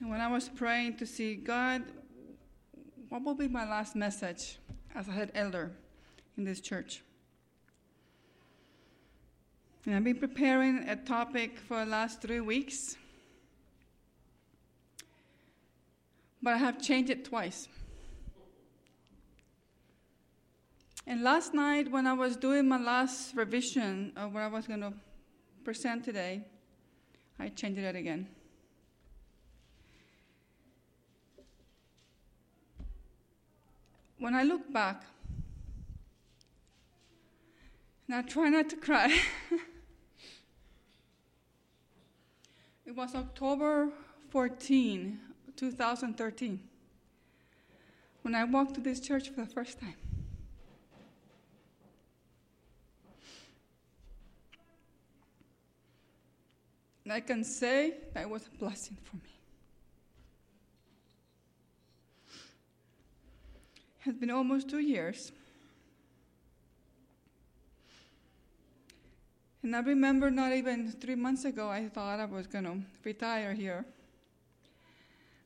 And when I was praying to see God, what will be my last message as a head elder in this church? And I've been preparing a topic for the last three weeks, but I have changed it twice. And last night, when I was doing my last revision of what I was going to present today, I changed it again. When I look back, and I try not to cry, it was October 14, 2013, when I walked to this church for the first time. And I can say that it was a blessing for me. Has been almost two years. And I remember not even three months ago, I thought I was going to retire here.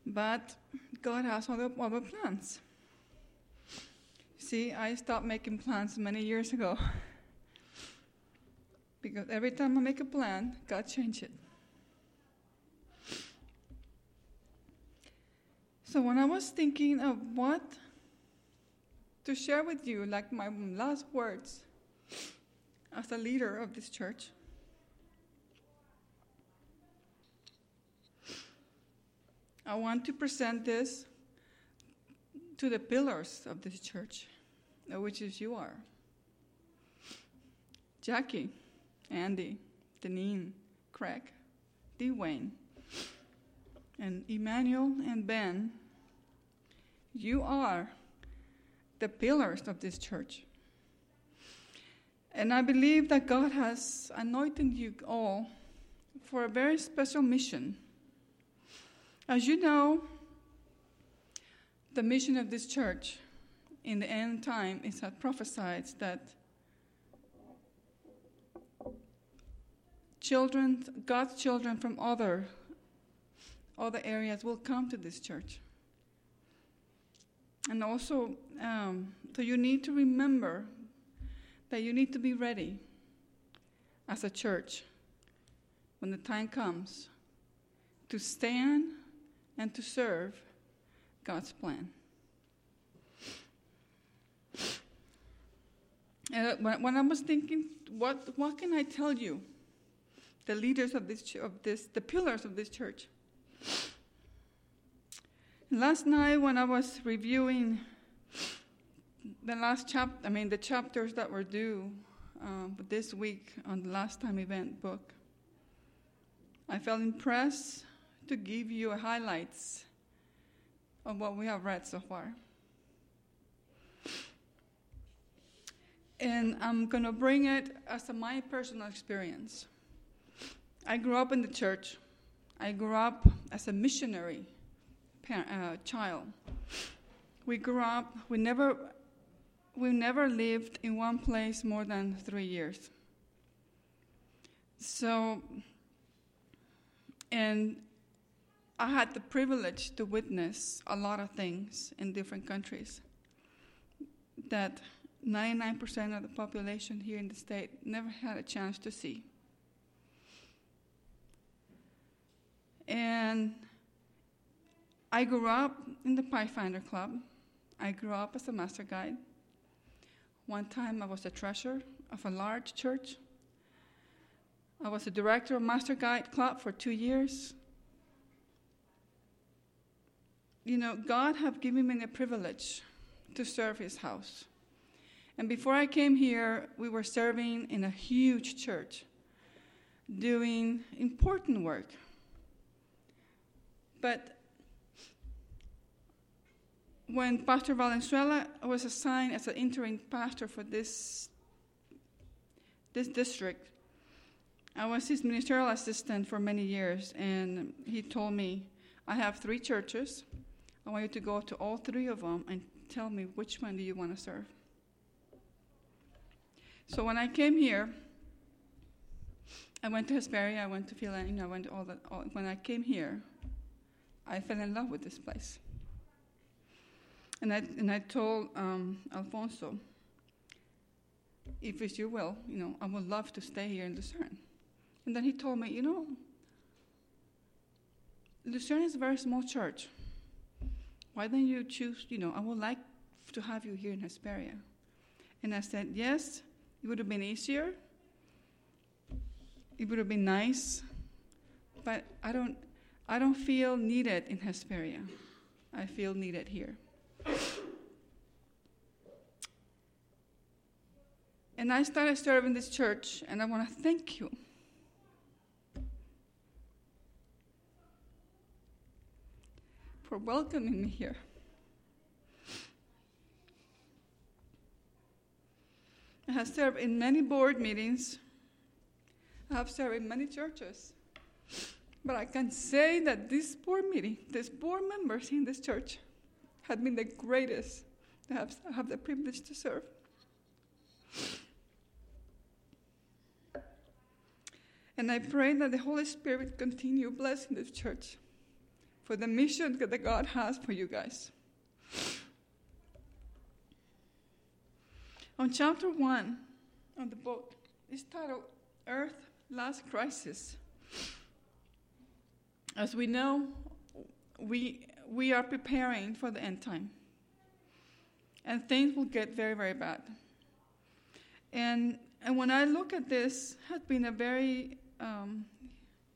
But God has other, other plans. See, I stopped making plans many years ago. because every time I make a plan, God changes it. So when I was thinking of what to share with you, like my last words as a leader of this church, I want to present this to the pillars of this church, uh, which is you are. Jackie, Andy, Deneen, Craig, Dwayne, and Emmanuel and Ben you are the pillars of this church. And I believe that God has anointed you all for a very special mission. As you know, the mission of this church in the end time is that prophesied that children, God's children from other, other areas will come to this church. And also, um, so you need to remember that you need to be ready as a church when the time comes to stand and to serve God's plan. And when I was thinking, what, what can I tell you, the leaders of this, of this, the pillars of this church? Last night, when I was reviewing the last chapter, I mean, the chapters that were due uh, this week on the last time event book, I felt impressed to give you highlights of what we have read so far. And I'm going to bring it as a, my personal experience. I grew up in the church. I grew up as a missionary uh, child. We grew up, we never, we never lived in one place more than three years. So, and I had the privilege to witness a lot of things in different countries that 99% of the population here in the state never had a chance to see. And I grew up in the Pathfinder Club. I grew up as a master guide. One time I was a treasurer of a large church. I was a director of Master Guide Club for two years. You know, God have given me the privilege to serve His house. And before I came here, we were serving in a huge church, doing important work. But when Pastor Valenzuela was assigned as an interim pastor for this, this district, I was his ministerial assistant for many years, and he told me, I have three churches. I want you to go to all three of them and tell me which one do you want to serve. So when I came here, I went to Hesperia, I went to Philadelphia, I went all that. All, when I came here, I fell in love with this place. And I, and I told um, Alfonso, if it's your will, you know, I would love to stay here in Lucerne. And then he told me, you know, Lucerne is a very small church. Why don't you choose, you know, I would like to have you here in Hesperia. And I said, yes, it would have been easier. It would have been nice, but I don't, I don't feel needed in Hesperia. I feel needed here. And I started serving this church, and I want to thank you. For welcoming me here. I have served in many board meetings. I have served in many churches. But I can say that this board meeting, these board members in this church, have been the greatest that I have, have the privilege to serve. And I pray that the Holy Spirit continue blessing this church for the mission that God has for you guys. On chapter one of the book, it's titled Earth Last Crisis. As we know, we, we are preparing for the end time. And things will get very, very bad. And, and when I look at this, has been a very um,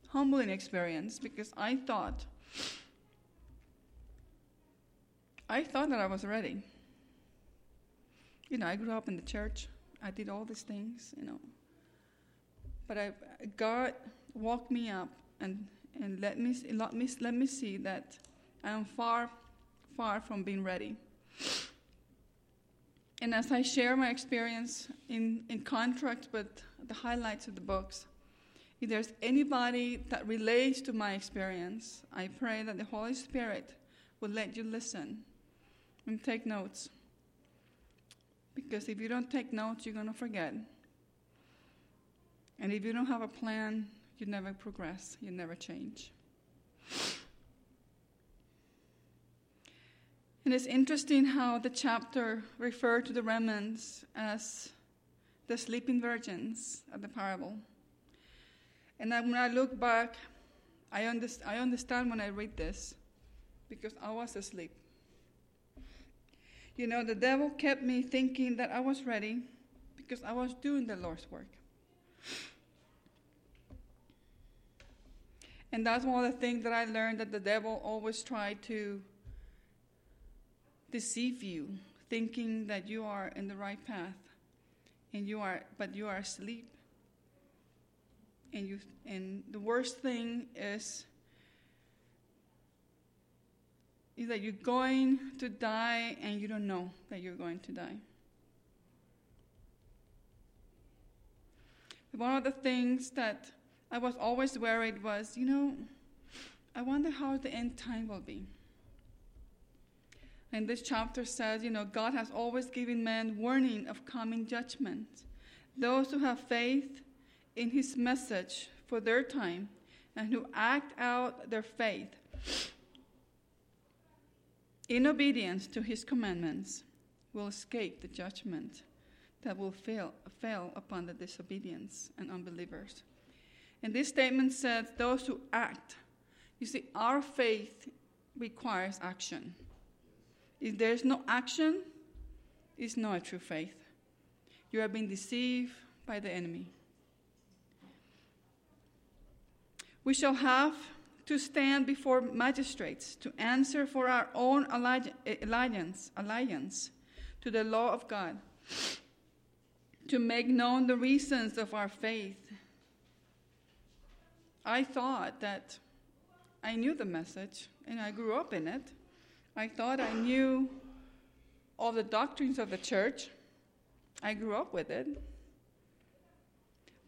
humbling experience because I thought, I thought that I was ready. You know, I grew up in the church. I did all these things, you know. But I, God woke me up and, and let, me, let, me, let me see that I am far, far from being ready. And as I share my experience in, in contrast with the highlights of the books, if there's anybody that relates to my experience, I pray that the Holy Spirit will let you listen and take notes. Because if you don't take notes, you're going to forget. And if you don't have a plan, you never progress, you never change. And it's interesting how the chapter referred to the remnants as the sleeping virgins of the parable. And when I look back, I, underst- I understand when I read this because I was asleep. You know, the devil kept me thinking that I was ready because I was doing the Lord's work. And that's one of the things that I learned that the devil always tried to deceive you, thinking that you are in the right path, and you are, but you are asleep. And you, and the worst thing is, is that you're going to die and you don't know that you're going to die. One of the things that I was always worried was, you know, I wonder how the end time will be. And this chapter says, you know, God has always given men warning of coming judgment. Those who have faith in his message for their time and who act out their faith in obedience to his commandments will escape the judgment that will fail, fail upon the disobedience and unbelievers. And this statement says, those who act. You see, our faith requires action. If there's no action, it's not a true faith. You are being deceived by the enemy. We shall have to stand before magistrates to answer for our own alliance, alliance to the law of God, to make known the reasons of our faith. I thought that I knew the message and I grew up in it. I thought I knew all the doctrines of the church. I grew up with it.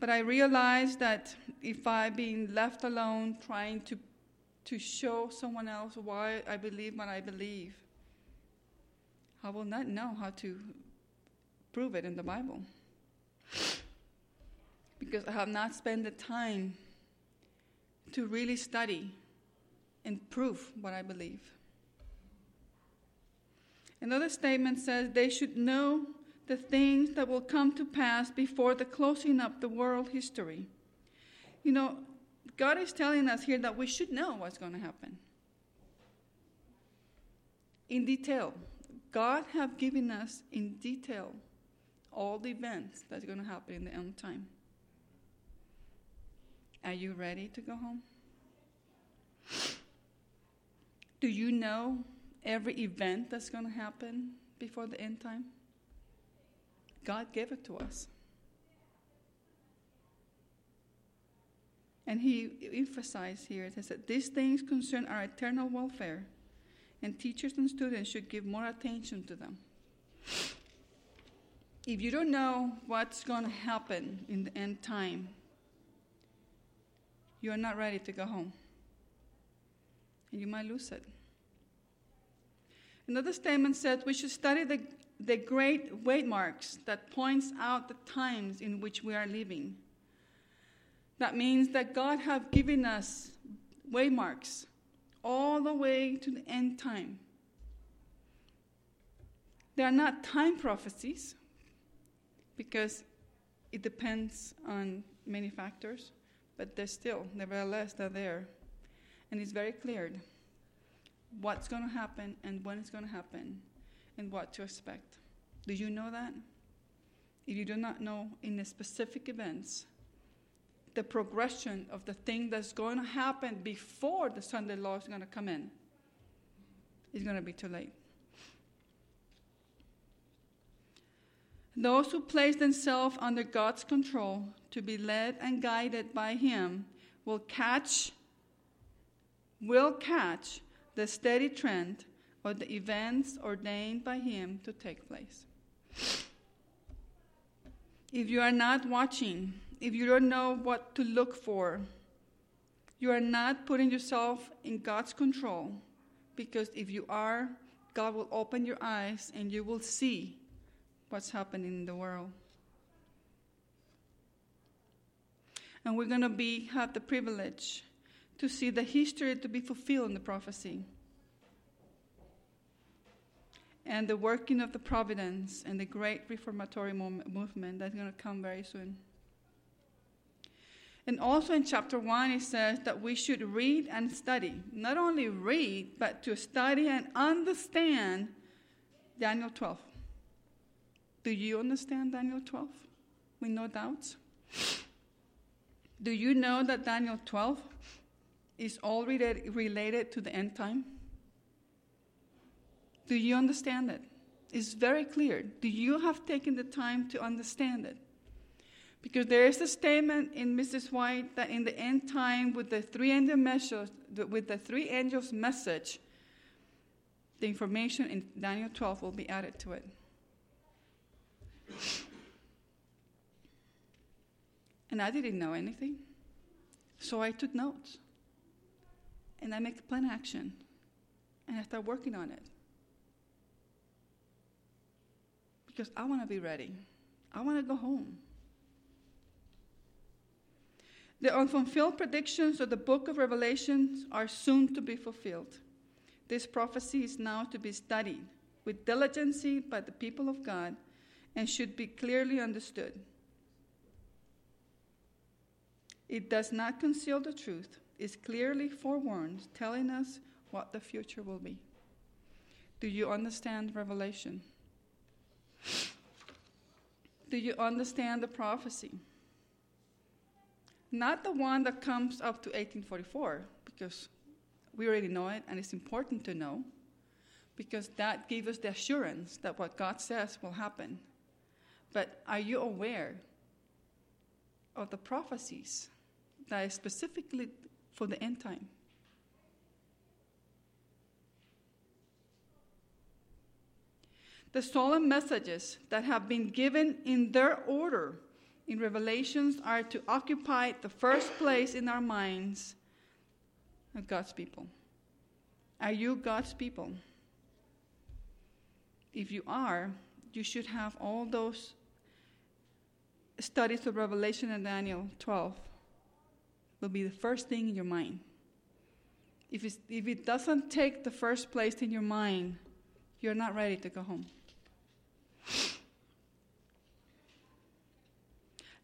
But I realized that if I've been left alone trying to, to show someone else why I believe what I believe, I will not know how to prove it in the Bible. Because I have not spent the time to really study and prove what I believe. Another statement says they should know the things that will come to pass before the closing up the world history. You know, God is telling us here that we should know what's going to happen. In detail. God have given us in detail all the events that's going to happen in the end time. Are you ready to go home? Do you know every event that's going to happen before the end time? God gave it to us. And he emphasized here that these things concern our eternal welfare, and teachers and students should give more attention to them. If you don't know what's going to happen in the end time, you are not ready to go home. And you might lose it. Another statement says we should study the, the great waymarks that points out the times in which we are living. That means that God have given us waymarks all the way to the end time. They are not time prophecies because it depends on many factors, but they're still, nevertheless, they're there. And it's very clear what's going to happen and when it's going to happen and what to expect. Do you know that? If you do not know in the specific events, the progression of the thing that's going to happen before the Sunday law is going to come in, it's going to be too late. Those who place themselves under God's control to be led and guided by Him will catch, will catch the steady trend of the events ordained by Him to take place. If you are not watching, if you don't know what to look for, you are not putting yourself in God's control because if you are, God will open your eyes and you will see what's happening in the world. And we're going to be have the privilege to see the history to be fulfilled in the prophecy. And the working of the providence and the great reformatory movement that's going to come very soon. And also in chapter 1, it says that we should read and study. Not only read, but to study and understand Daniel 12. Do you understand Daniel 12 with no doubts? Do you know that Daniel 12 is all related to the end time? Do you understand it? It's very clear. Do you have taken the time to understand it? Because there is a statement in Mrs. White that in the end time, with the three angel with the three angels' message, the information in Daniel 12 will be added to it. And I didn't know anything. So I took notes. And I make a plan action. And I start working on it. Because I want to be ready. I want to go home. The unfulfilled predictions of the book of Revelations are soon to be fulfilled. This prophecy is now to be studied with diligence by the people of God and should be clearly understood. It does not conceal the truth, it's clearly forewarned, telling us what the future will be. Do you understand Revelation? Do you understand the prophecy? Not the one that comes up to 1844, because we already know it and it's important to know, because that gives us the assurance that what God says will happen. But are you aware of the prophecies that is specifically for the end time? The solemn messages that have been given in their order in Revelations are to occupy the first place in our minds of God's people. Are you God's people? If you are, you should have all those studies of Revelation and Daniel 12 will be the first thing in your mind. if, if it doesn't take the first place in your mind, you're not ready to go home.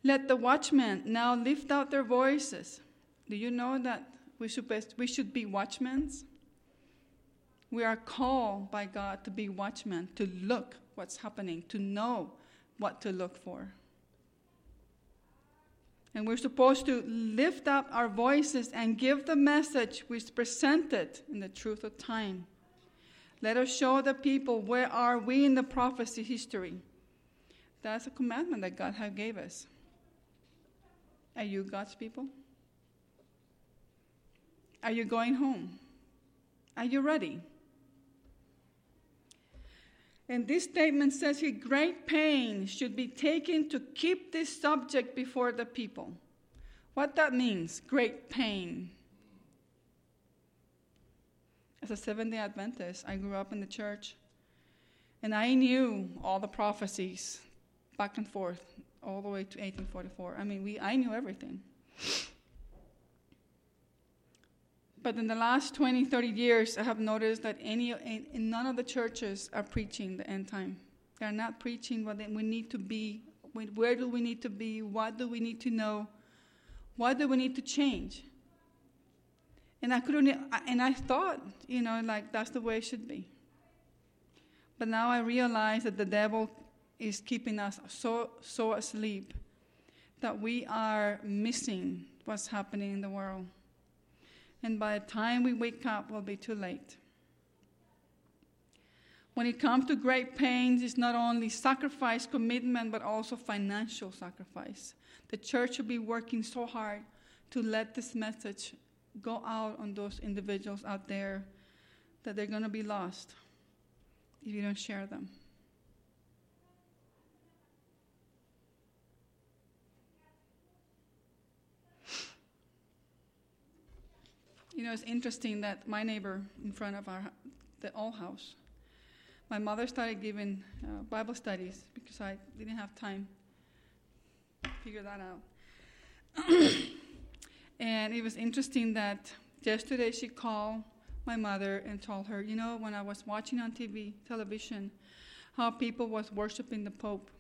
Let the watchmen now lift out their voices. Do you know that we should, be, we should be watchmen? We are called by God to be watchmen, to look what's happening, to know what to look for. And we're supposed to lift up our voices and give the message which is presented in the truth of time. Let us show the people where are we in the prophecy history. That's a commandment that God has gave us. Are you God's people? Are you going home? Are you ready? And this statement says here great pain should be taken to keep this subject before the people. What that means, great pain. As a Seventh day Adventist, I grew up in the church, and I knew all the prophecies back and forth, all the way to 1844. I mean, we, I knew everything. But in the last 20, 30 years, I have noticed that any, in none of the churches are preaching the end time. They're not preaching what we need to be. Where do we need to be? What do we need to know? What do we need to change? And I couldn't, and I thought, you know, like that's the way it should be. But now I realize that the devil is keeping us so, so asleep that we are missing what's happening in the world and by the time we wake up, we'll be too late. When it comes to great pains, it's not only sacrifice, commitment, but also financial sacrifice. The church should be working so hard to let this message go out on those individuals out there that they're going to be lost if you don't share them. You know, it's interesting that my neighbor in front of our the old house, my mother started giving uh, Bible studies because I didn't have time to figure that out. and it was interesting that yesterday she called my mother and told her, you know, when I was watching on TV, television, how people was worshiping the Pope.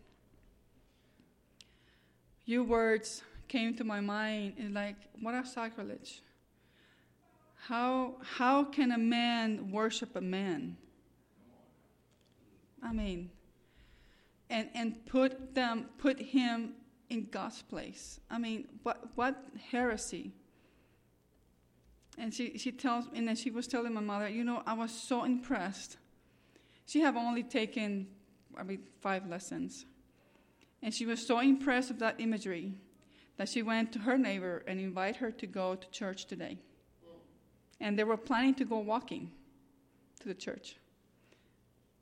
Your words came to my mind and like, what a sacrilege. How, how can a man worship a man? I mean, and, and put them, put him in God's place. I mean, what, what heresy? And she, she tells, and then she was telling my mother, you know, I was so impressed. She have only taken, I mean, five lessons. And she was so impressed with that imagery that she went to her neighbor and invited her to go to church today. And they were planning to go walking to the church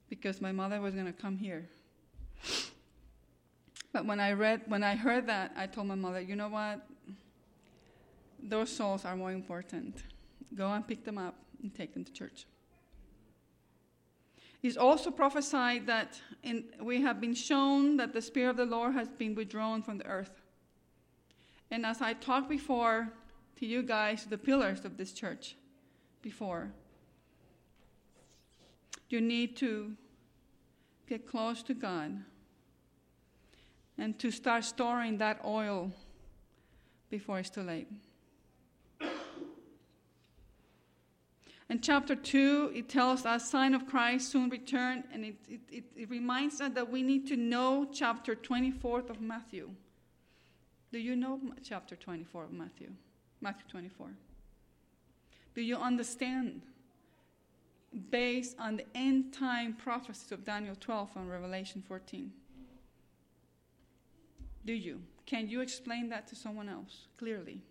because my mother was going to come here. But when I read, when I heard that, I told my mother, you know what? Those souls are more important. Go and pick them up and take them to church. It's also prophesied that in, we have been shown that the Spirit of the Lord has been withdrawn from the earth. And as I talked before to you guys, the pillars of this church, before. You need to get close to God and to start storing that oil before it's too late. In chapter 2, it tells us sign of Christ soon return, and it, it, it, it reminds us that we need to know chapter 24 of Matthew. Do you know chapter 24 of Matthew? Matthew 24. Do you understand? Based on the end time prophecies of Daniel 12 and Revelation 14. Do you? Can you explain that to someone else clearly?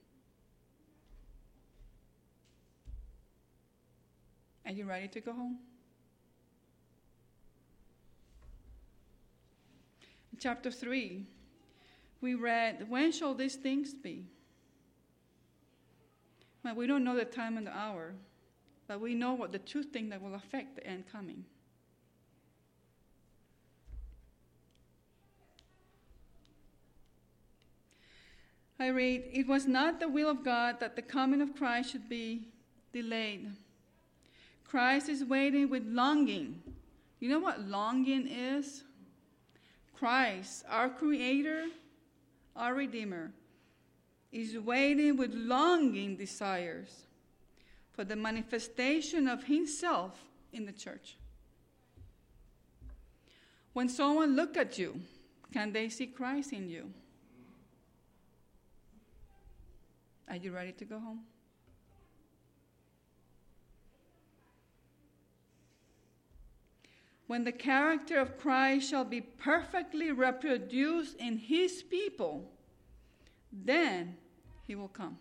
Are you ready to go home? Chapter 3, we read, When shall these things be? We don't know the time and the hour, but we know what the two things that will affect the end coming. I read, It was not the will of God that the coming of Christ should be delayed. Christ is waiting with longing. You know what longing is? Christ, our Creator, our Redeemer, is waiting with longing desires for the manifestation of Himself in the church. When someone look at you, can they see Christ in you? Are you ready to go home? When the character of Christ shall be perfectly reproduced in his people, then he will come.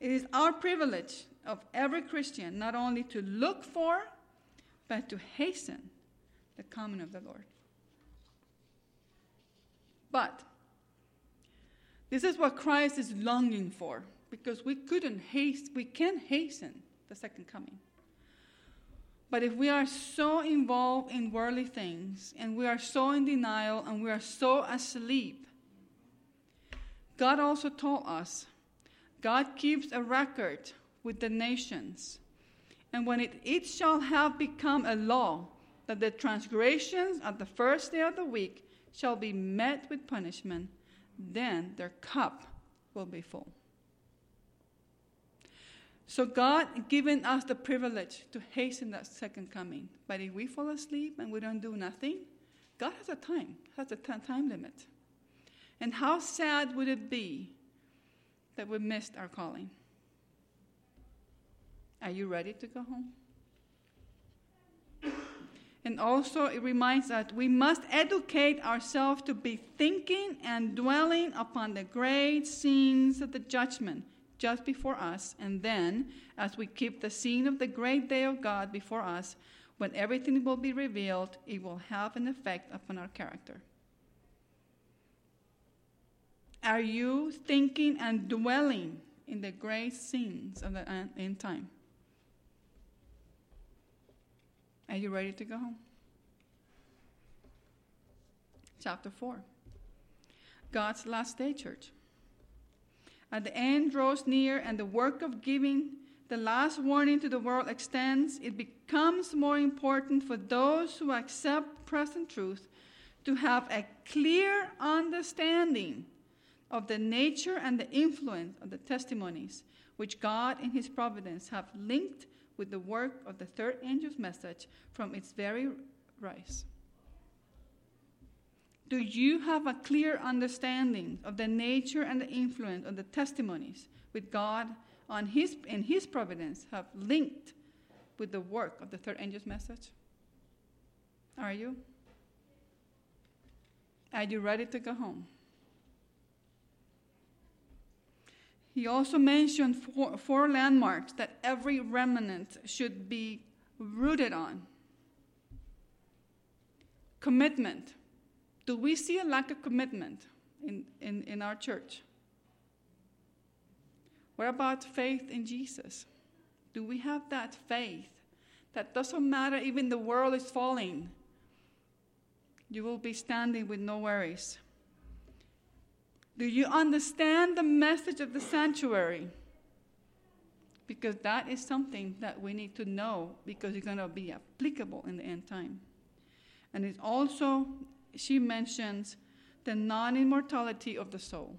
It is our privilege of every Christian not only to look for, but to hasten the coming of the Lord. But this is what Christ is longing for because we couldn't haste, we can hasten the second coming. But if we are so involved in worldly things and we are so in denial and we are so asleep, God also told us God keeps a record with the nations. And when it, it shall have become a law that the transgressions of the first day of the week shall be met with punishment, then their cup will be full. So God given us the privilege to hasten that second coming. But if we fall asleep and we don't do nothing, God has a time, has a time limit. And how sad would it be that we missed our calling? Are you ready to go home? And also, it reminds us we must educate ourselves to be thinking and dwelling upon the great scenes of the judgment just before us, and then, as we keep the scene of the great day of God before us, when everything will be revealed, it will have an effect upon our character. Are you thinking and dwelling in the great scenes of the uh, end time? Are you ready to go home? Chapter 4 God's last day, church. At the end draws near, and the work of giving the last warning to the world extends, it becomes more important for those who accept present truth to have a clear understanding of the nature and the influence of the testimonies which God in His providence have linked with the work of the third angel's message from its very rise. Do you have a clear understanding of the nature and the influence of the testimonies with God on his, in His providence have linked with the work of the third angel's message? Are you? Are you ready to go home? He also mentioned four, four landmarks that every remnant should be rooted on commitment do we see a lack of commitment in, in, in our church? What about faith in Jesus? Do we have that faith that doesn't matter, even the world is falling? You will be standing with no worries. Do you understand the message of the sanctuary? Because that is something that we need to know because it's going to be applicable in the end time. And it's also she mentions the non immortality of the soul.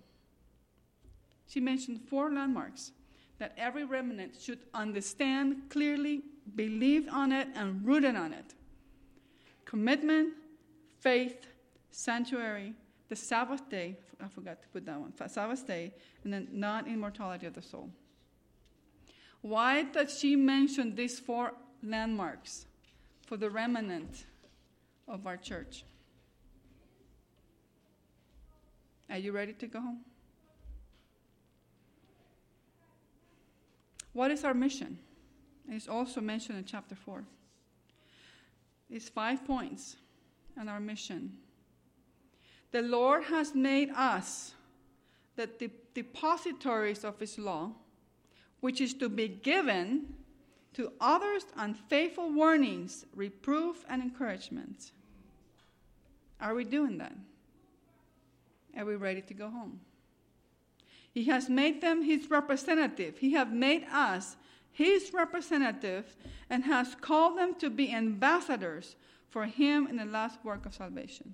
She mentioned four landmarks that every remnant should understand clearly, believe on it, and rooted on it commitment, faith, sanctuary, the Sabbath day. I forgot to put that one. Sabbath day, and then non immortality of the soul. Why does she mention these four landmarks for the remnant of our church? Are you ready to go home? What is our mission? It's also mentioned in chapter 4. It's five points on our mission. The Lord has made us the depositories of His law, which is to be given to others unfaithful warnings, reproof, and encouragement. Are we doing that? Are we're ready to go home? He has made them his representative. He has made us his representative and has called them to be ambassadors for him in the last work of salvation.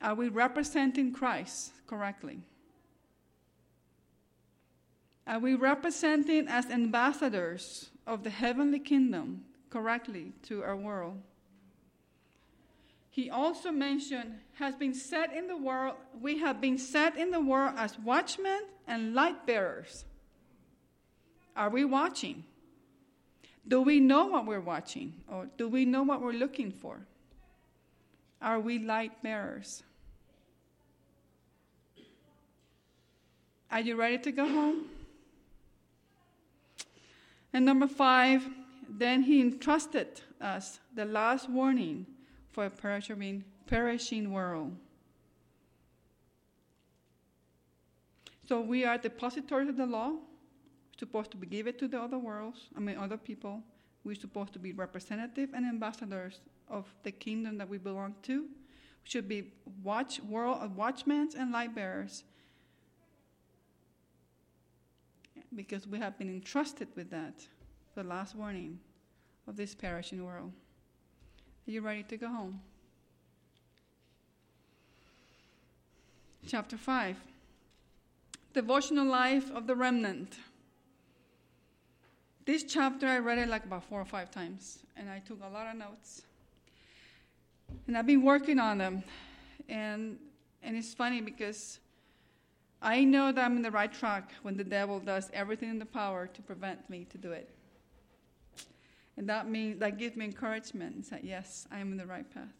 Are we representing Christ correctly? Are we representing as ambassadors of the heavenly kingdom correctly to our world? He also mentioned has been set in the world, we have been set in the world as watchmen and light bearers. Are we watching? Do we know what we're watching? Or do we know what we're looking for? Are we light bearers? Are you ready to go home? And number five, then he entrusted us the last warning for a perishing, perishing world. So we are depositories of the law. We're supposed to give it to the other worlds, I mean other people. We're supposed to be representative and ambassadors of the kingdom that we belong to. We should be watch world uh, watchmen and light bearers because we have been entrusted with that, the last warning of this perishing world. Are you ready to go home? Chapter 5 Devotional Life of the Remnant. This chapter I read it like about four or five times, and I took a lot of notes. And I've been working on them. And, and it's funny because I know that I'm in the right track when the devil does everything in the power to prevent me to do it. And that means that gives me encouragement and say, yes, I am in the right path.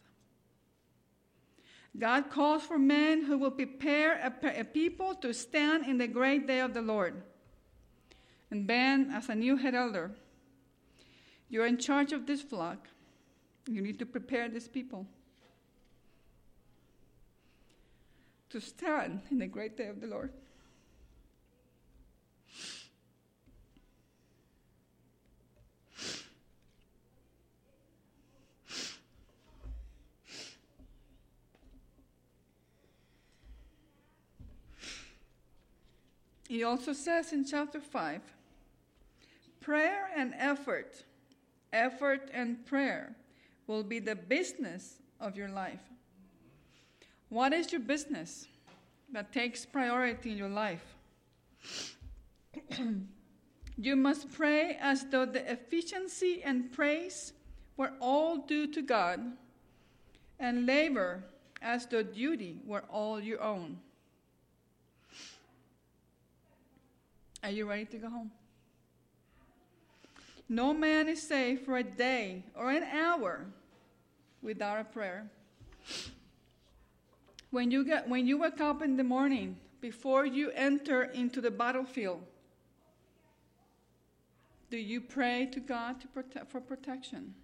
God calls for men who will prepare a, a people to stand in the great day of the Lord. And Ben, as a new head elder, you're in charge of this flock. You need to prepare these people. to stand in the great day of the Lord. He also says in chapter 5 prayer and effort, effort and prayer will be the business of your life. What is your business that takes priority in your life? you must pray as though the efficiency and praise were all due to God, and labor as though duty were all your own. Are you ready to go home? No man is safe for a day or an hour without a prayer. When you, get, when you wake up in the morning, before you enter into the battlefield, do you pray to God to prote- for protection?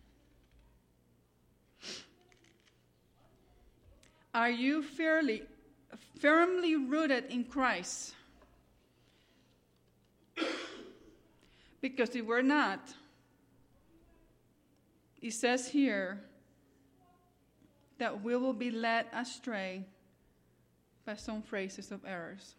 Are you fairly, firmly rooted in Christ? Because if we're not, it says here that we will be led astray by some phrases of errors.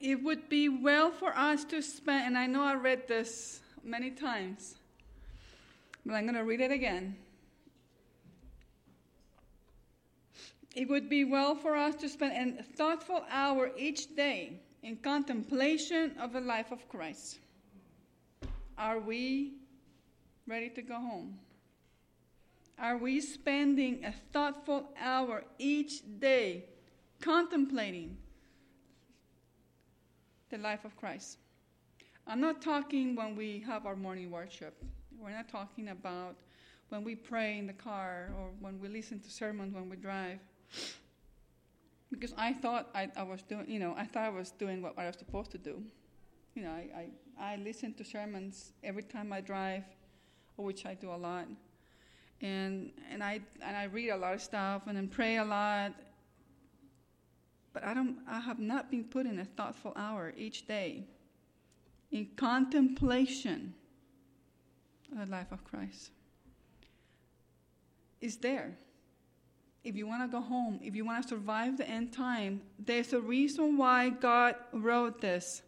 It would be well for us to spend, and I know I read this many times, but I'm going to read it again. It would be well for us to spend a thoughtful hour each day in contemplation of the life of Christ. Are we ready to go home? Are we spending a thoughtful hour each day contemplating the life of Christ? I'm not talking when we have our morning worship. We're not talking about when we pray in the car or when we listen to sermons when we drive. Because I thought I, I was doing, you know, I thought I was doing what I was supposed to do. You know, I, I, I listen to sermons every time I drive, which I do a lot and and I and I read a lot of stuff and then pray a lot. But I don't I have not been put in a thoughtful hour each day in contemplation of the life of Christ. is there. If you want to go home, if you want to survive the end time, there's a reason why God wrote this.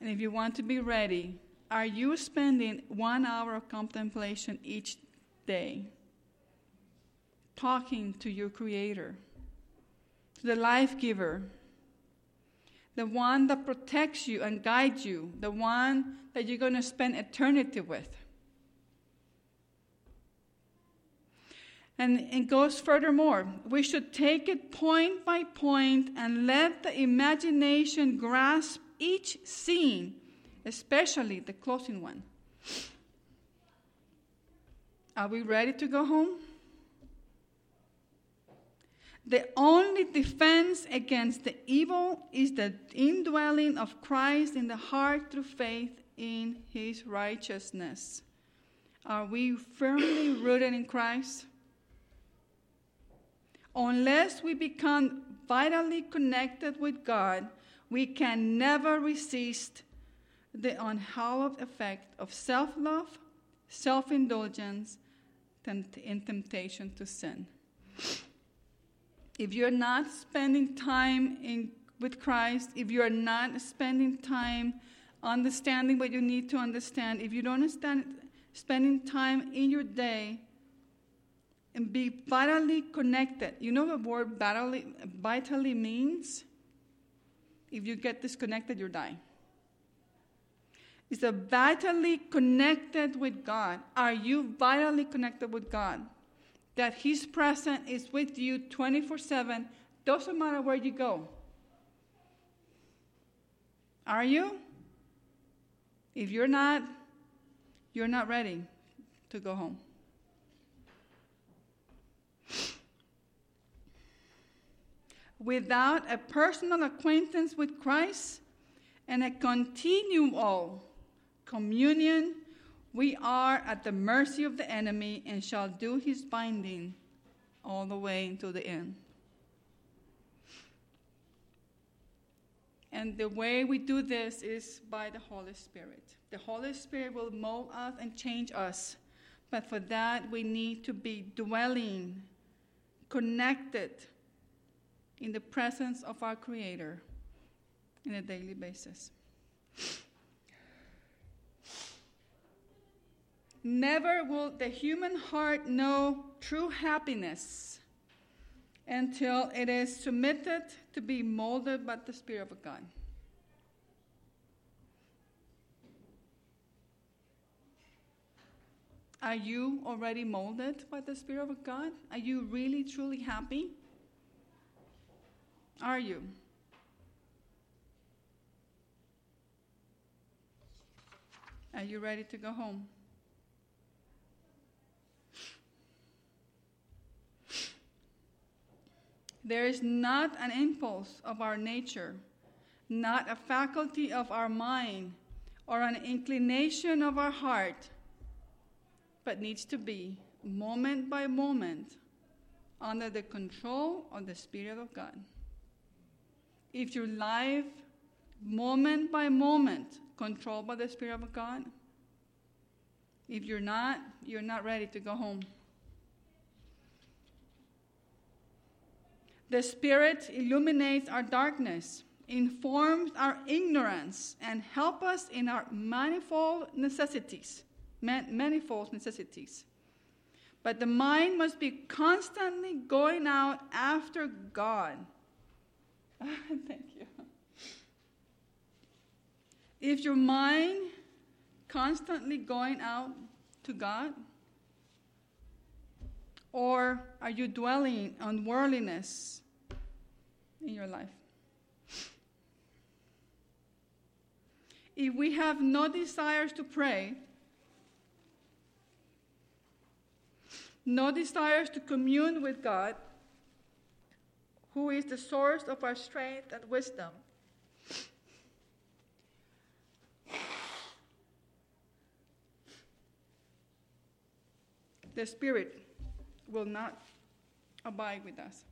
And if you want to be ready, are you spending one hour of contemplation each day? Talking to your Creator, to the life giver, the one that protects you and guides you, the one that you're going to spend eternity with. And it goes furthermore. We should take it point by point and let the imagination grasp each scene, especially the closing one. Are we ready to go home? The only defense against the evil is the indwelling of Christ in the heart through faith in his righteousness. Are we firmly rooted in Christ? Unless we become vitally connected with God, we can never resist the unhallowed effect of self love, self indulgence, and temptation to sin. If you're not spending time in, with Christ, if you're not spending time understanding what you need to understand, if you don't understand spending time in your day and be vitally connected. You know what word vitally, vitally means? If you get disconnected, you die. It's a vitally connected with God. Are you vitally connected with God? That His presence is with you 24 7, doesn't matter where you go. Are you? If you're not, you're not ready to go home. Without a personal acquaintance with Christ and a continual communion, we are at the mercy of the enemy and shall do his binding all the way to the end. And the way we do this is by the Holy Spirit. The Holy Spirit will mold us and change us. But for that, we need to be dwelling, connected in the presence of our Creator on a daily basis. Never will the human heart know true happiness until it is submitted to be molded by the Spirit of God. Are you already molded by the Spirit of God? Are you really, truly happy? Are you? Are you ready to go home? There is not an impulse of our nature, not a faculty of our mind, or an inclination of our heart, but needs to be, moment by moment, under the control of the Spirit of God if your life, moment by moment, controlled by the Spirit of God, if you're not, you're not ready to go home. The Spirit illuminates our darkness, informs our ignorance, and help us in our manifold necessities. Man- manifold necessities. But the mind must be constantly going out after God Thank you. If your mind constantly going out to God? Or are you dwelling on worldliness in your life? If we have no desires to pray, no desires to commune with God, who is the source of our strength and wisdom. The Spirit will not abide with us.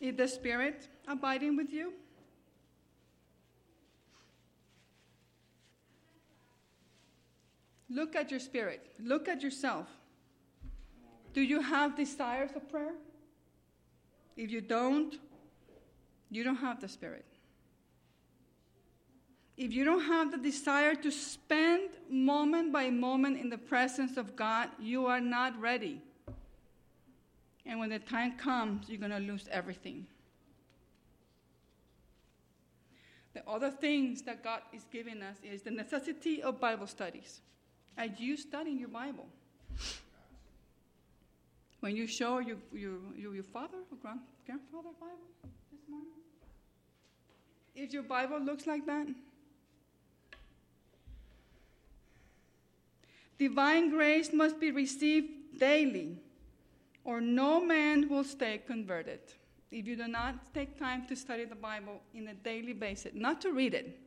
Is the Spirit abiding with you? Look at your spirit. Look at yourself. Do you have desires of prayer? If you don't, you don't have the spirit. If you don't have the desire to spend moment by moment in the presence of God, you are not ready. And when the time comes, you're going to lose everything. The other things that God is giving us is the necessity of Bible studies. Are you studying your Bible? When you show your, your, your, your father or grand, grandfather Bible this morning? If your Bible looks like that, divine grace must be received daily, or no man will stay converted. If you do not take time to study the Bible in a daily basis, not to read it,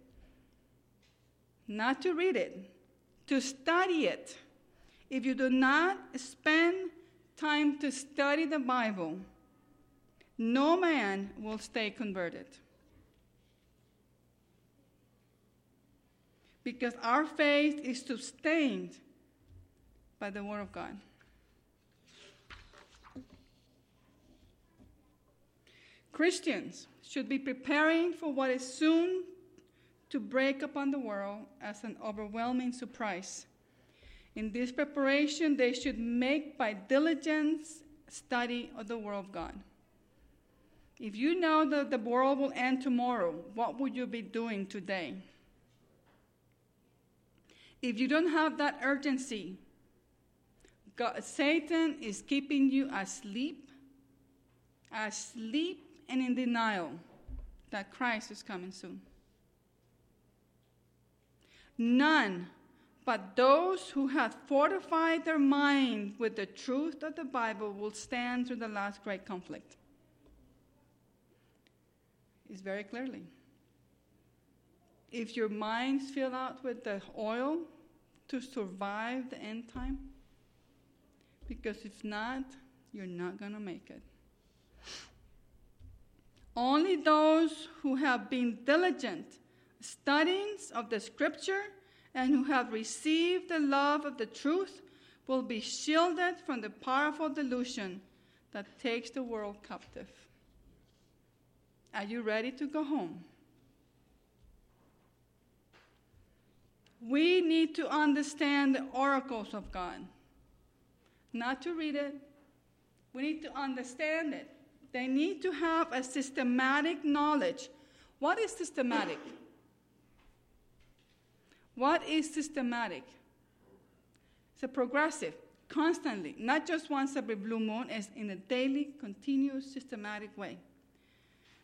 not to read it, to study it. If you do not spend time to study the Bible, no man will stay converted. Because our faith is sustained by the Word of God. Christians should be preparing for what is soon to break upon the world as an overwhelming surprise. In this preparation, they should make by diligence study of the Word of God. If you know that the world will end tomorrow, what would you be doing today? If you don't have that urgency, God, Satan is keeping you asleep, asleep and in denial that Christ is coming soon. None but those who have fortified their mind with the truth of the Bible will stand through the last great conflict. It's very clearly. If your mind's filled out with the oil to survive the end time, because if not, you're not going to make it. Only those who have been diligent studies of the scripture and who have received the love of the truth will be shielded from the powerful delusion that takes the world captive. Are you ready to go home? We need to understand the oracles of God, not to read it. We need to understand it. They need to have a systematic knowledge. What is systematic? What is systematic? It's a progressive, constantly, not just once every blue moon, it's in a daily, continuous, systematic way.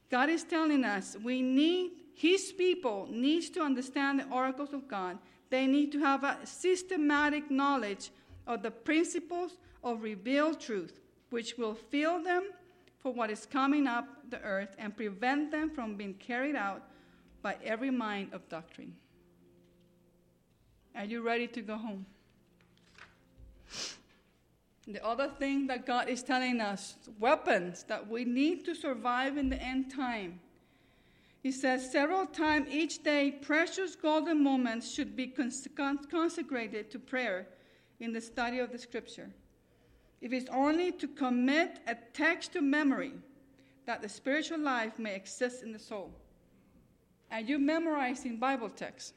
God is telling us we need, His people needs to understand the oracles of God. They need to have a systematic knowledge of the principles of revealed truth, which will fill them for what is coming up the earth and prevent them from being carried out by every mind of doctrine. Are you ready to go home? The other thing that God is telling us weapons that we need to survive in the end time. He says several times each day, precious golden moments should be consecrated to prayer in the study of the scripture. If it's only to commit a text to memory, that the spiritual life may exist in the soul. Are you memorizing Bible texts?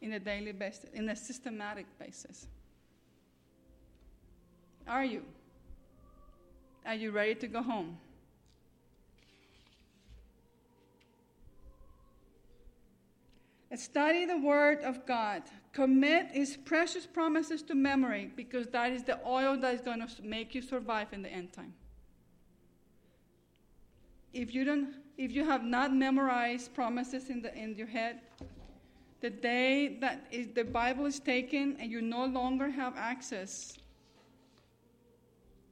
In a daily basis, in a systematic basis? Are you? Are you ready to go home? Study the Word of God. Commit His precious promises to memory because that is the oil that is going to make you survive in the end time. If you, don't, if you have not memorized promises in, the, in your head, the day that is, the Bible is taken and you no longer have access,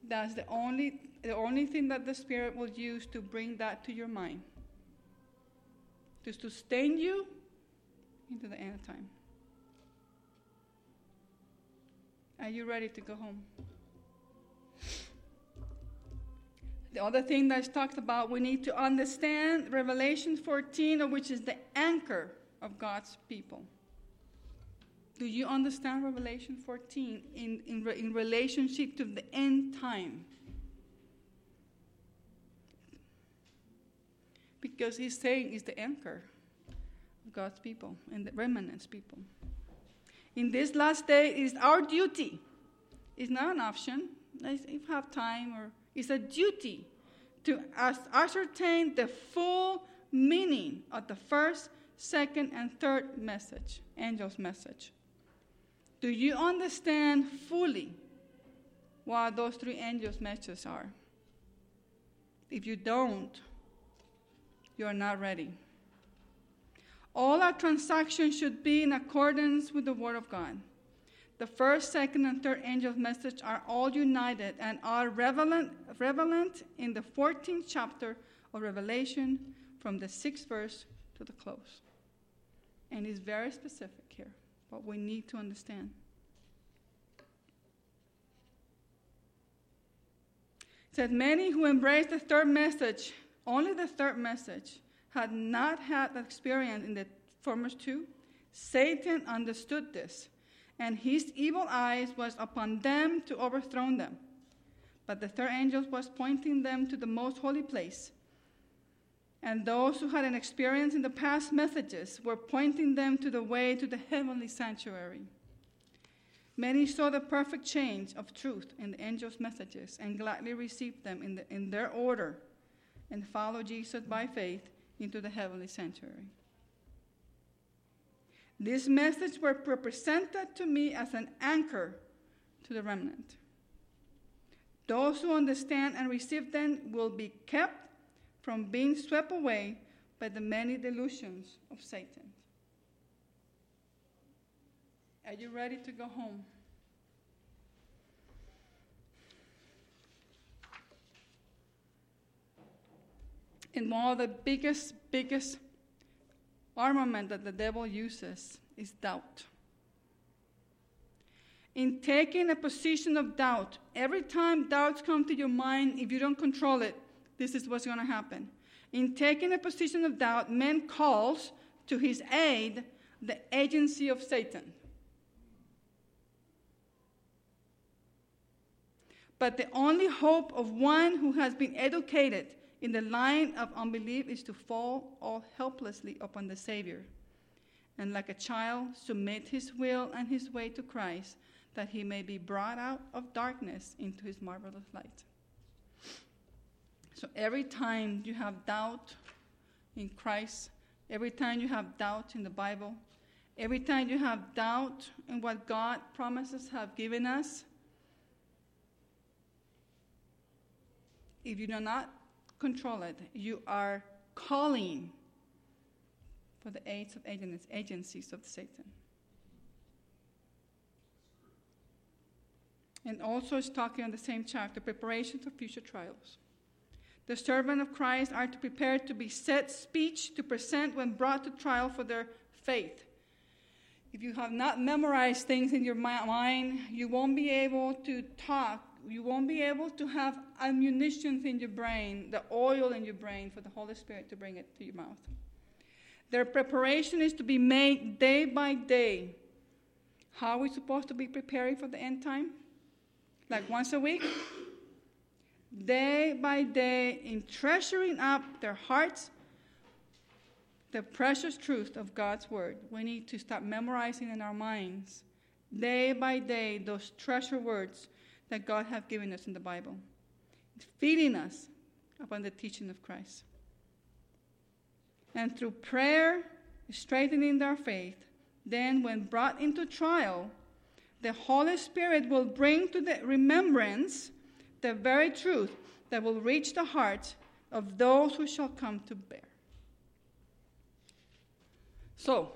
that's the only, the only thing that the Spirit will use to bring that to your mind, Just to sustain you into the end of time. Are you ready to go home? The other thing that's talked about, we need to understand Revelation 14, which is the anchor of God's people. Do you understand Revelation 14 in, in, re- in relationship to the end time? Because he's saying is the anchor of God's people and the remnant's people. In this last day, it is our duty. It's not an option. If you have time, or it's a duty to ascertain the full meaning of the first, second, and third message, angel's message. Do you understand fully what those three angels' messages are? If you don't, you are not ready. All our transactions should be in accordance with the Word of God. The first, second, and third angel's message are all united and are relevant, in the 14th chapter of Revelation from the sixth verse to the close. And it's very specific here what we need to understand. It Many who embraced the third message, only the third message, had not had that experience in the former two. Satan understood this, and his evil eyes was upon them to overthrow them. But the third angel was pointing them to the most holy place and those who had an experience in the past messages were pointing them to the way to the heavenly sanctuary. Many saw the perfect change of truth in the angels' messages and gladly received them in, the, in their order and followed Jesus by faith into the heavenly sanctuary. These messages were represented to me as an anchor to the remnant. Those who understand and receive them will be kept from being swept away by the many delusions of Satan. Are you ready to go home? And one of the biggest, biggest armament that the devil uses is doubt. In taking a position of doubt, every time doubts come to your mind, if you don't control it, this is what's going to happen. In taking a position of doubt, man calls to his aid the agency of Satan. But the only hope of one who has been educated in the line of unbelief is to fall all helplessly upon the Savior, and like a child, submit his will and his way to Christ, that he may be brought out of darkness into his marvelous light. So every time you have doubt in Christ, every time you have doubt in the Bible, every time you have doubt in what God promises have given us, if you do not control it, you are calling for the aids of agencies of Satan. And also, it's talking on the same chapter preparation for future trials. The servant of Christ are to prepare to be set speech to present when brought to trial for their faith. If you have not memorized things in your mind, you won't be able to talk. You won't be able to have ammunition in your brain, the oil in your brain for the Holy Spirit to bring it to your mouth. Their preparation is to be made day by day. How are we supposed to be preparing for the end time? Like once a week? Day by day in treasuring up their hearts the precious truth of God's word. We need to start memorizing in our minds day by day those treasure words that God has given us in the Bible, feeding us upon the teaching of Christ. And through prayer, strengthening their faith, then when brought into trial, the Holy Spirit will bring to the remembrance the very truth that will reach the hearts of those who shall come to bear. So,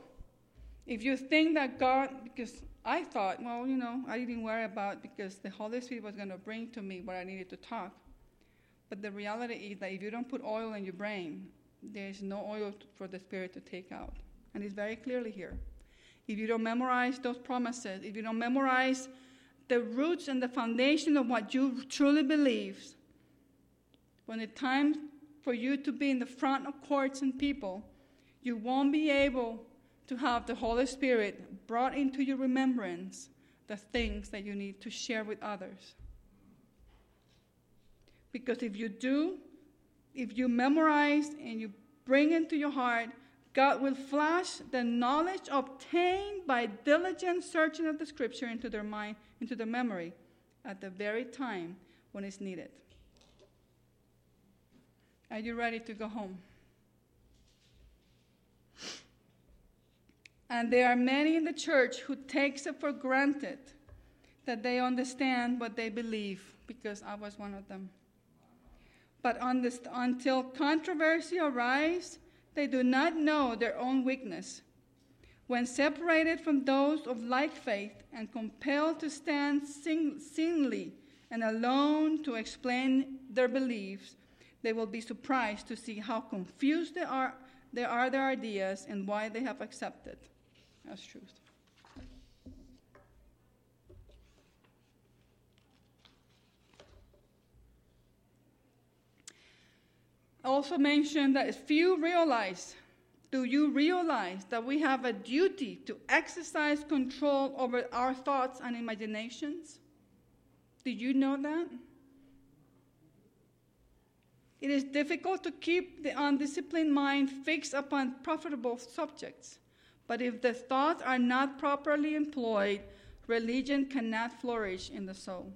if you think that God, because I thought, well, you know, I didn't worry about because the Holy Spirit was going to bring to me what I needed to talk. But the reality is that if you don't put oil in your brain, there's no oil for the Spirit to take out. And it's very clearly here. If you don't memorize those promises, if you don't memorize the roots and the foundation of what you truly believe, when it's time for you to be in the front of courts and people, you won't be able to have the Holy Spirit brought into your remembrance the things that you need to share with others. Because if you do, if you memorize and you bring into your heart, God will flash the knowledge obtained by diligent searching of the scripture into their mind, into the memory, at the very time when it's needed. Are you ready to go home? And there are many in the church who takes it for granted that they understand what they believe, because I was one of them. But this, until controversy arises, they do not know their own weakness. When separated from those of like faith and compelled to stand sing- singly and alone to explain their beliefs, they will be surprised to see how confused they are, they are their ideas and why they have accepted as truth. also mentioned that few realize do you realize that we have a duty to exercise control over our thoughts and imaginations? Do you know that? It is difficult to keep the undisciplined mind fixed upon profitable subjects, but if the thoughts are not properly employed, religion cannot flourish in the soul.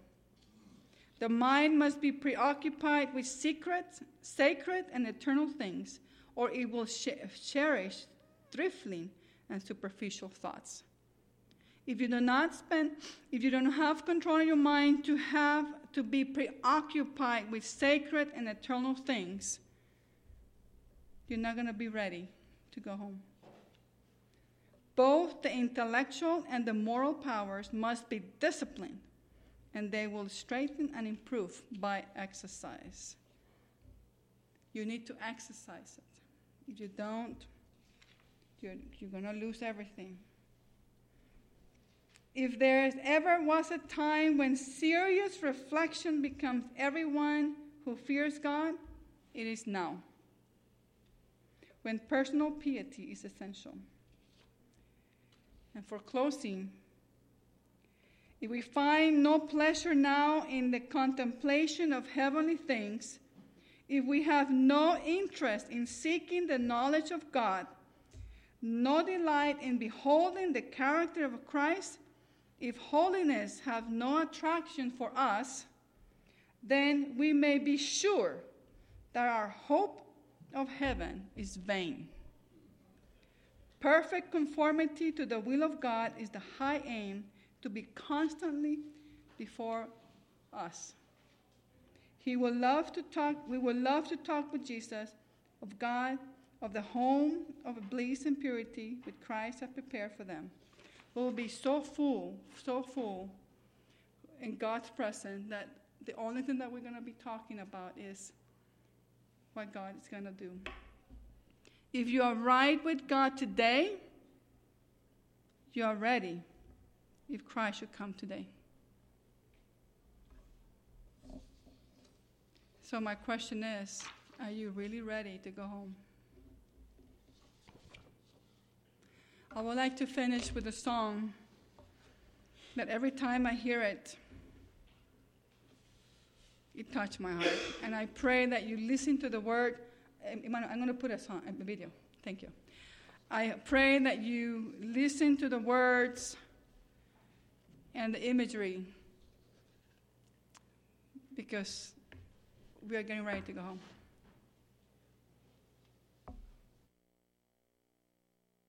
The mind must be preoccupied with secret, sacred, and eternal things, or it will cherish trifling and superficial thoughts. If you do not spend, if you don't have control of your mind to have to be preoccupied with sacred and eternal things, you're not going to be ready to go home. Both the intellectual and the moral powers must be disciplined and they will strengthen and improve by exercise. You need to exercise it. If you don't, you're, you're going to lose everything. If there ever was a time when serious reflection becomes everyone who fears God, it is now. When personal piety is essential. And for closing, if we find no pleasure now in the contemplation of heavenly things, if we have no interest in seeking the knowledge of God, no delight in beholding the character of Christ, if holiness have no attraction for us, then we may be sure that our hope of heaven is vain. Perfect conformity to the will of God is the high aim to be constantly before us. He will love to talk, we will love to talk with Jesus of God, of the home of bliss and purity which Christ has prepared for them. We will be so full, so full in God's presence that the only thing that we're going to be talking about is what God is going to do. If you are right with God today, you are ready if Christ should come today. So, my question is are you really ready to go home? I would like to finish with a song that every time I hear it, it touched my heart. And I pray that you listen to the word. Um, I'm going to put a song, a video. Thank you. I pray that you listen to the words and the imagery because we are getting ready to go home.